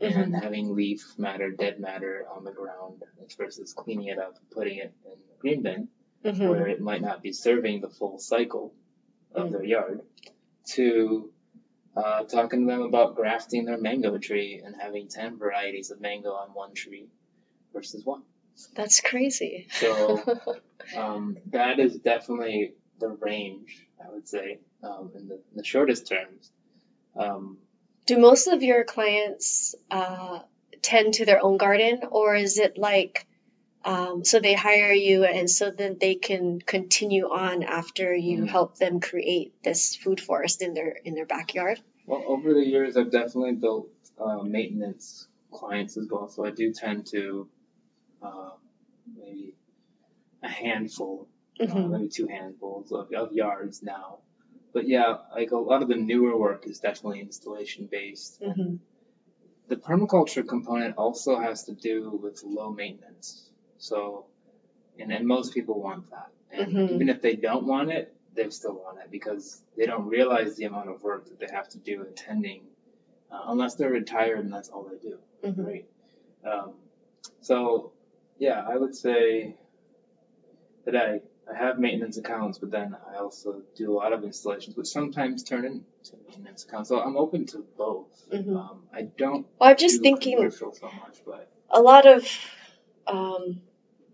and having leaf matter, dead matter on the ground versus cleaning it up, and putting it in the green bin Mhm. where it might not be serving the full cycle of Mm. their yard, to uh, talking to them about grafting their mango tree and having 10 varieties of mango on one tree versus one. That's crazy. So um, that is definitely the range, I would say, um, in, the, in the shortest terms. Um, Do most of your clients uh, tend to their own garden, or is it like um, so they hire you and so then they can continue on after you Mhm. help them create this food forest in their in their backyard? well, over the years, I've definitely built uh, maintenance clients as well, so I do tend to uh, maybe a handful, uh, Mhm. maybe two handfuls of, of yards now. But yeah, like a lot of the newer work is definitely installation based. Mhm. The permaculture component also has to do with low maintenance. So, and, and most people want that. And Mhm. even if they don't want it, they still want it because they don't realize the amount of work that they have to do attending, uh, unless they're retired and that's all they do, Mhm. right? Um, so, yeah, I would say that I, I have maintenance accounts, but then I also do a lot of installations, which sometimes turn into maintenance accounts. So I'm open to both. Mhm. Um, I don't Well, I'm just thinking commercial so much, but a lot of um,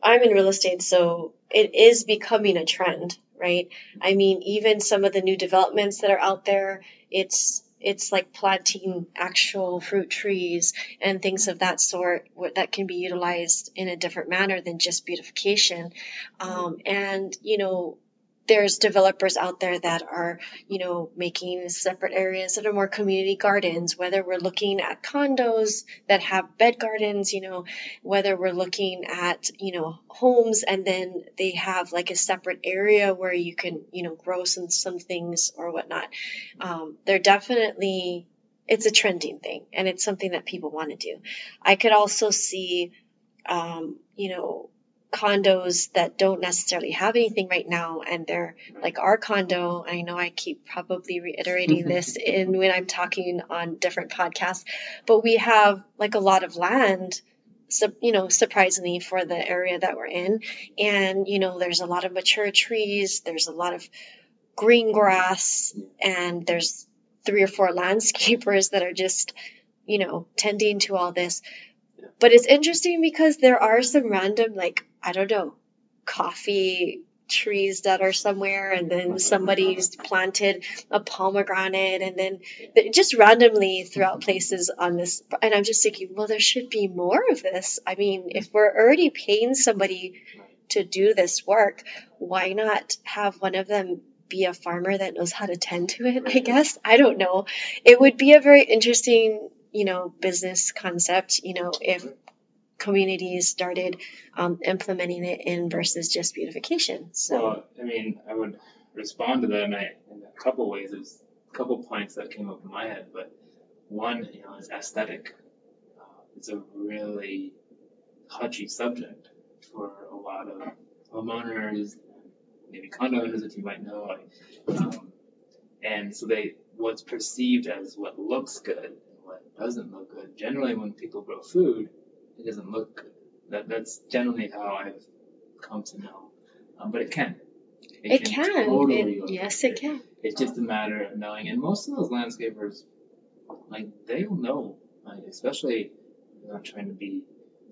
I'm in real estate, so it is becoming a trend, right? I mean, even some of the new developments that are out there, it's it's like planting actual fruit trees and things of that sort that can be utilized in a different manner than just beautification. Um, and you know, there's developers out there that are, you know, making separate areas that are more community gardens, whether we're looking at condos that have bed gardens, you know, whether we're looking at, you know, homes and then they have like a separate area where you can, you know, grow some, some things or whatnot. Um, they're definitely it's a trending thing and it's something that people want to do. I could also see, um, you know, condos that don't necessarily have anything right now and they're like our condo. I know i keep probably reiterating mm-hmm. this in when i'm talking on different podcasts but we have like a lot of land so, you know surprisingly for the area that we're in. And you know there's a lot of mature trees there's a lot of green grass and there's three or four landscapers that are just you know tending to all this. But it's interesting because there are some random like I don't know, coffee trees that are somewhere and then somebody's planted a pomegranate and then just randomly throughout places on this and i'm just thinking well there should be more of this. I mean if we're already paying somebody to do this work why not have one of them be a farmer that knows how to tend to it i guess? I don't know. It would be a very interesting you know business concept you know if communities started um, implementing it in versus just beautification. So, well, I mean, I would respond to that in a, in a couple ways. There's a couple points that came up in my head, but one, you know, is aesthetic. Uh, it's a really touchy subject for a lot of homeowners, maybe condo owners that you might know. Um, and so they, what's perceived as what looks good and what doesn't look good. Generally, when people grow food, it doesn't look. That that's generally how I've come to know. Um, but it can. It, it can. can. Totally it, yes, it can. It's just a matter of knowing. And most of those landscapers, like they'll know. Like, especially, I'm not trying to be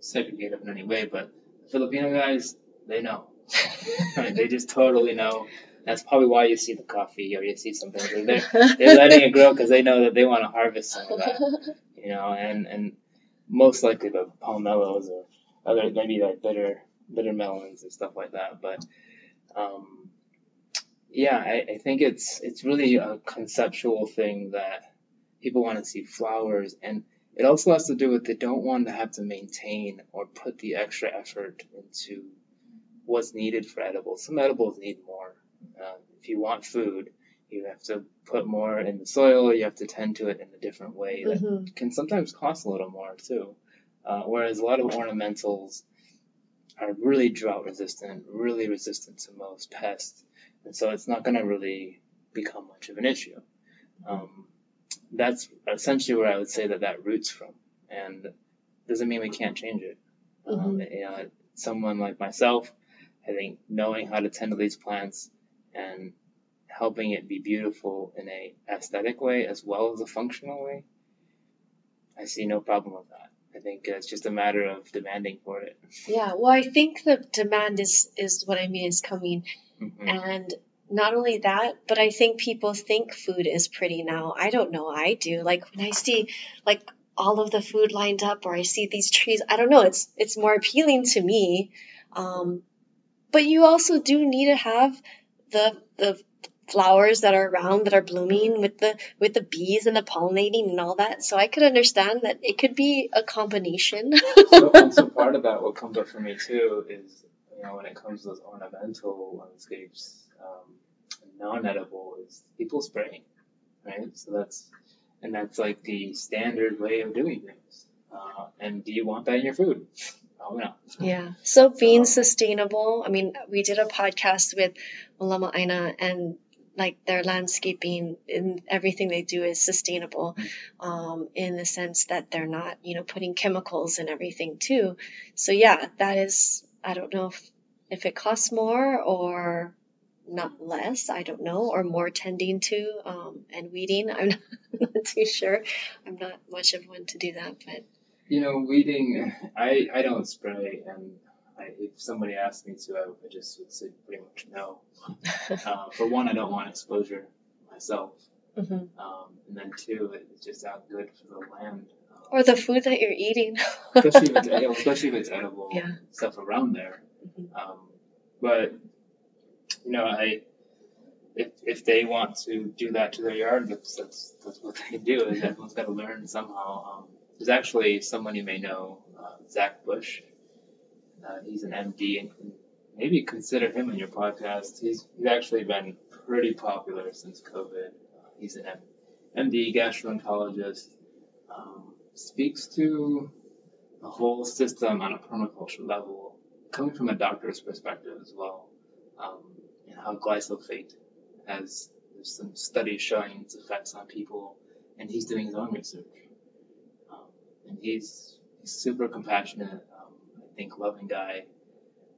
segregative in any way, but Filipino guys, they know. They just totally know. That's probably why you see the coffee or you see something. They're, they're letting it grow because they know that they want to harvest some of that. You know, and and most likely the pomelos or other maybe like bitter bitter melons and stuff like that. But um, yeah, I, I think it's it's really a conceptual thing that people want to see flowers and it also has to do with they don't want to have to maintain or put the extra effort into what's needed for edibles. Some edibles need more. Uh, if you want food, you have to put more in the soil. You have to tend to it in a different way that mm-hmm. can sometimes cost a little more too. Uh, whereas a lot of ornamentals are really drought resistant, really resistant to most pests, and so it's not going to really become much of an issue. Um, that's essentially where I would say that that roots from, and doesn't mean we can't change it. Um, mm-hmm. Um, you know, someone like myself, I think knowing how to tend to these plants and helping it be beautiful in a aesthetic way as well as a functional way, I see no problem with that. I think it's just a matter of demanding for it. Yeah, well, I think the demand is is what I mean is coming, mm-hmm. and not only that, but I think people think food is pretty now. I don't know, I do. Like when I see like all of the food lined up, or I see these trees, I don't know. It's it's more appealing to me. Um, but you also do need to have the the flowers that are around that are blooming with the with the bees and the pollinating and all that. So I could understand that it could be a combination. so, and so part of that, what comes up for me too, is you know when it comes to those ornamental landscapes, um, non-edible is people spraying, right? So that's and that's like the standard way of doing things. Uh, and do you want that in your food? Oh no. Yeah. So being so, sustainable. I mean, we did a podcast with Malama Aina, and like their landscaping and everything they do is sustainable um, in the sense that they're not you know putting chemicals and everything too. So yeah that is i don't know if, if it costs more or not less i don't know or more tending to um, and weeding. I'm not, not too sure. I'm not much of one to do that but you know weeding i i don't spray and I, if somebody asked me to, I, I just would say pretty much no. uh, for one, I don't want exposure myself. Mm-hmm. Um, and then two, it's just not good for the land. Um, or the food that you're eating. especially, if it's, especially if it's edible yeah. stuff around there. Mm-hmm. Um, but, you know, I, if, if they want to do that to their yard, that's, that's, that's what they do. Everyone's got to learn somehow. Um, there's actually someone you may know, uh, Zach Bush. Uh, he's an MD, and maybe consider him in your podcast. He's, he's actually been pretty popular since COVID. Uh, he's an MD gastroenterologist, um, speaks to the whole system on a permaculture level, coming from a doctor's perspective as well, um, and how glyphosate has there's some studies showing its effects on people, and he's doing his own research. Um, and he's, he's super compassionate, think, loving guy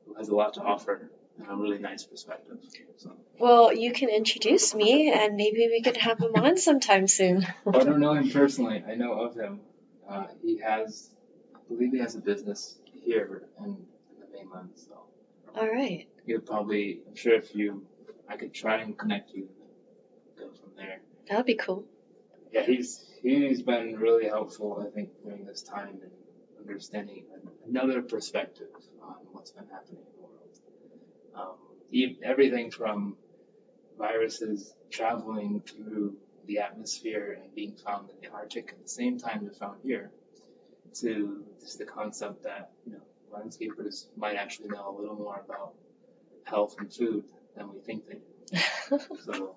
who has a lot to offer and a really nice perspective. So. Well, you can introduce me, and maybe we could have him on sometime soon. I don't know him personally. I know of him. Uh, he has, I believe, he has a business here in, in the mainland. So. All right. You'd probably, I'm sure if you, I could try and connect you, go from there. That'd be cool. Yeah, he's he's been really helpful. I think during this time in understanding another perspective on what's been happening in the world. Um, everything from viruses traveling through the atmosphere and being found in the Arctic at the same time they're found here, to just the concept that you know landscapers might actually know a little more about health and food than we think they do. so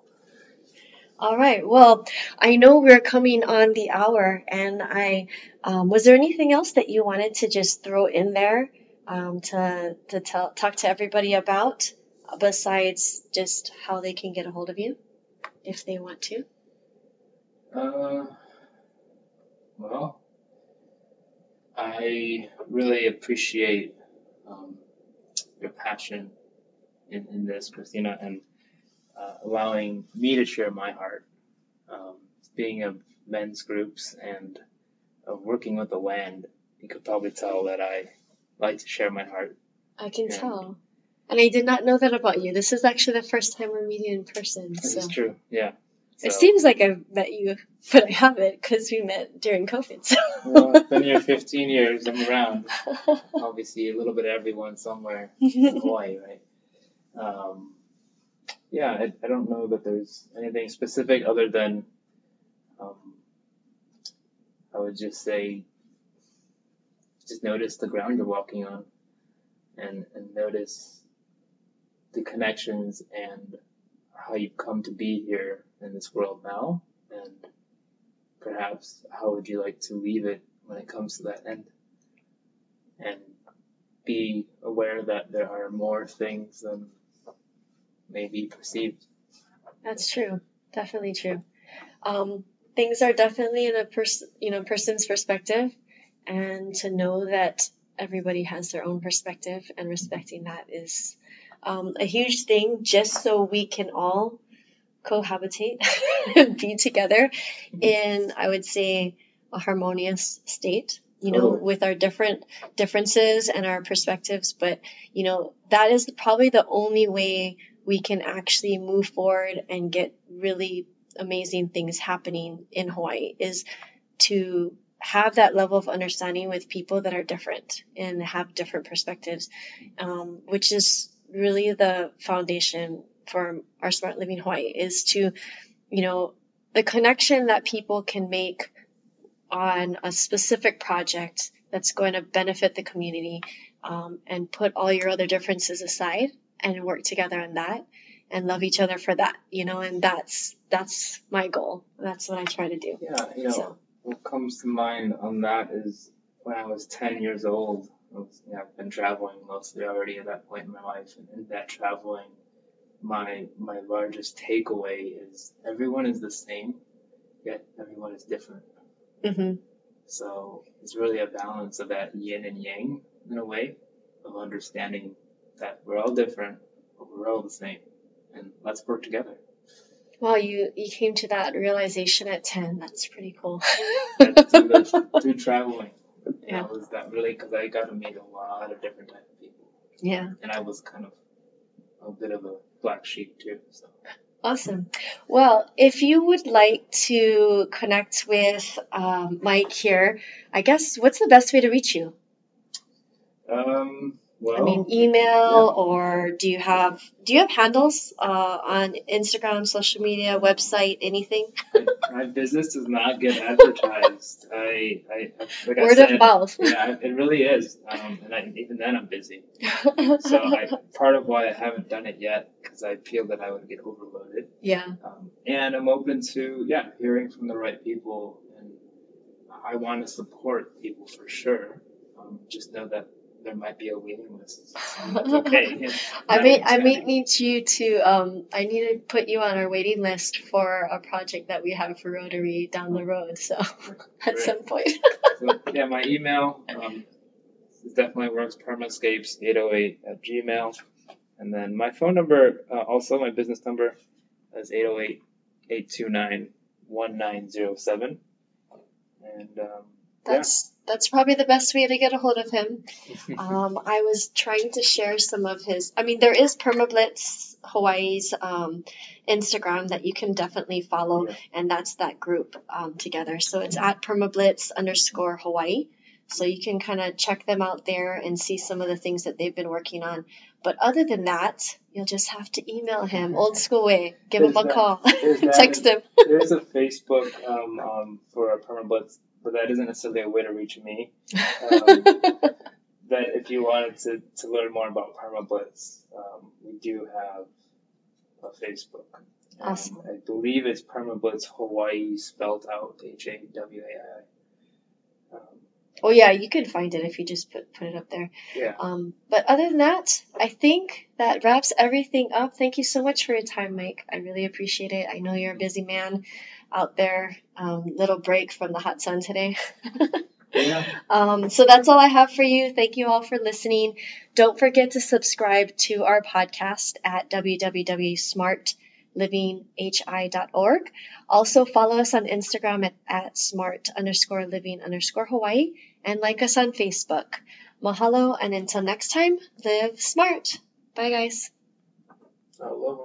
all right. Well, I know we're coming on the hour, and I um, was there anything else that you wanted to just throw in there um, to to tell, talk to everybody about besides just how they can get a hold of you if they want to? Uh, well, I really appreciate um, your passion in, in this, Christina, and uh, allowing me to share my heart. Um, being of men's groups and of working with the land, you could probably tell that I like to share my heart. I can and tell. And I did not know that about you. This is actually the first time we're meeting in person. This so. is true, yeah. So. It seems like I've met you, but I haven't because we met during COVID. So. well, I've been here 15 years. I'm around. Obviously, a little bit of everyone somewhere in Hawaii, right? Um, yeah, I, I don't know that there's anything specific other than um, I would just say just notice the ground you're walking on and, and notice the connections and how you've come to be here in this world now and perhaps how would you like to leave it when it comes to that end and be aware that there are more things than may be perceived. That's true. Definitely true. Um, things are definitely in a person, you know, person's perspective, and to know that everybody has their own perspective and respecting that is um, a huge thing. Just so we can all cohabitate and be together mm-hmm. in, I would say, a harmonious state you know, totally. with our different differences and our perspectives. But, you know, that is probably the only way we can actually move forward and get really amazing things happening in Hawaii is to have that level of understanding with people that are different and have different perspectives, um, which is really the foundation for our smart living Hawaii is to, you know, the connection that people can make on a specific project that's going to benefit the community um, and put all your other differences aside and work together on that and love each other for that, you know, and that's that's my goal. That's what I try to do. Yeah, you know, so. what comes to mind on that is when I was 10 years old, I was, you know, I've been traveling mostly already at that point in my life, and in that traveling, my my largest takeaway is everyone is the same, yet everyone is different. Mm-hmm. So it's really a balance of that yin and yang in a way of understanding that we're all different, but we're all the same, and let's work together. Well, you you came to that realization at ten. That's pretty cool. through, through traveling, yeah, that was that really because I got to meet a lot of different type of people. Yeah, and I was kind of a bit of a black sheep too. So. Awesome. Well, if you would like to connect with um, Mike here, I guess what's the best way to reach you? Um, Well, I mean, email or do you have do you have handles uh, on Instagram, social media, website, anything? my business does not get advertised. I, I like I said, of mouth. Yeah, it really is. Um, and I, even then, I'm busy. So I, part of why I haven't done it yet because I feel that I would get overloaded. yeah. Um, and I'm open to yeah hearing from the right people, and I want to support people for sure. Um, just know that there might be a waiting list. Okay. I may I may need you to um I need to put you on our waiting list for a project that we have for Rotary down the road. So at some point. So, yeah, my email um, it definitely works. Permascapes808 at Gmail. And then my phone number, uh, also my business number, is 808 829 1907. And um, That's that's probably the best way to get a hold of him. Um, I was trying to share some of his. I mean, there is Permablitz Hawaii's um, Instagram that you can definitely follow, Yeah. and that's that group um, together. So it's at Permablitz underscore Hawaii. So you can kind of check them out there and see some of the things that they've been working on. But other than that, you'll just have to email him, old school way. Give him a that- call, there's text him. There's a Facebook um, um, for Permablitz, but that isn't necessarily a way to reach me. Um, that if you wanted to, to learn more about Permablitz, um, we do have a Facebook. Awesome. I believe it's Permablitz Hawaii spelled out H A W A I. Um, Oh yeah, you can find it if you just put put it up there. Yeah. Um, but other than that, I think that wraps everything up. Thank you so much for your time, Mike. I really appreciate it. I know you're a busy man out there. Um, little break from the hot sun today. yeah. Um, so that's all I have for you. Thank you all for listening. Don't forget to subscribe to our podcast at www.smartlivinghi.org. Also follow us on Instagram at, at smart underscore living underscore Hawaii and like us on Facebook. Mahalo and until next time, live smart. Bye guys. Aloha.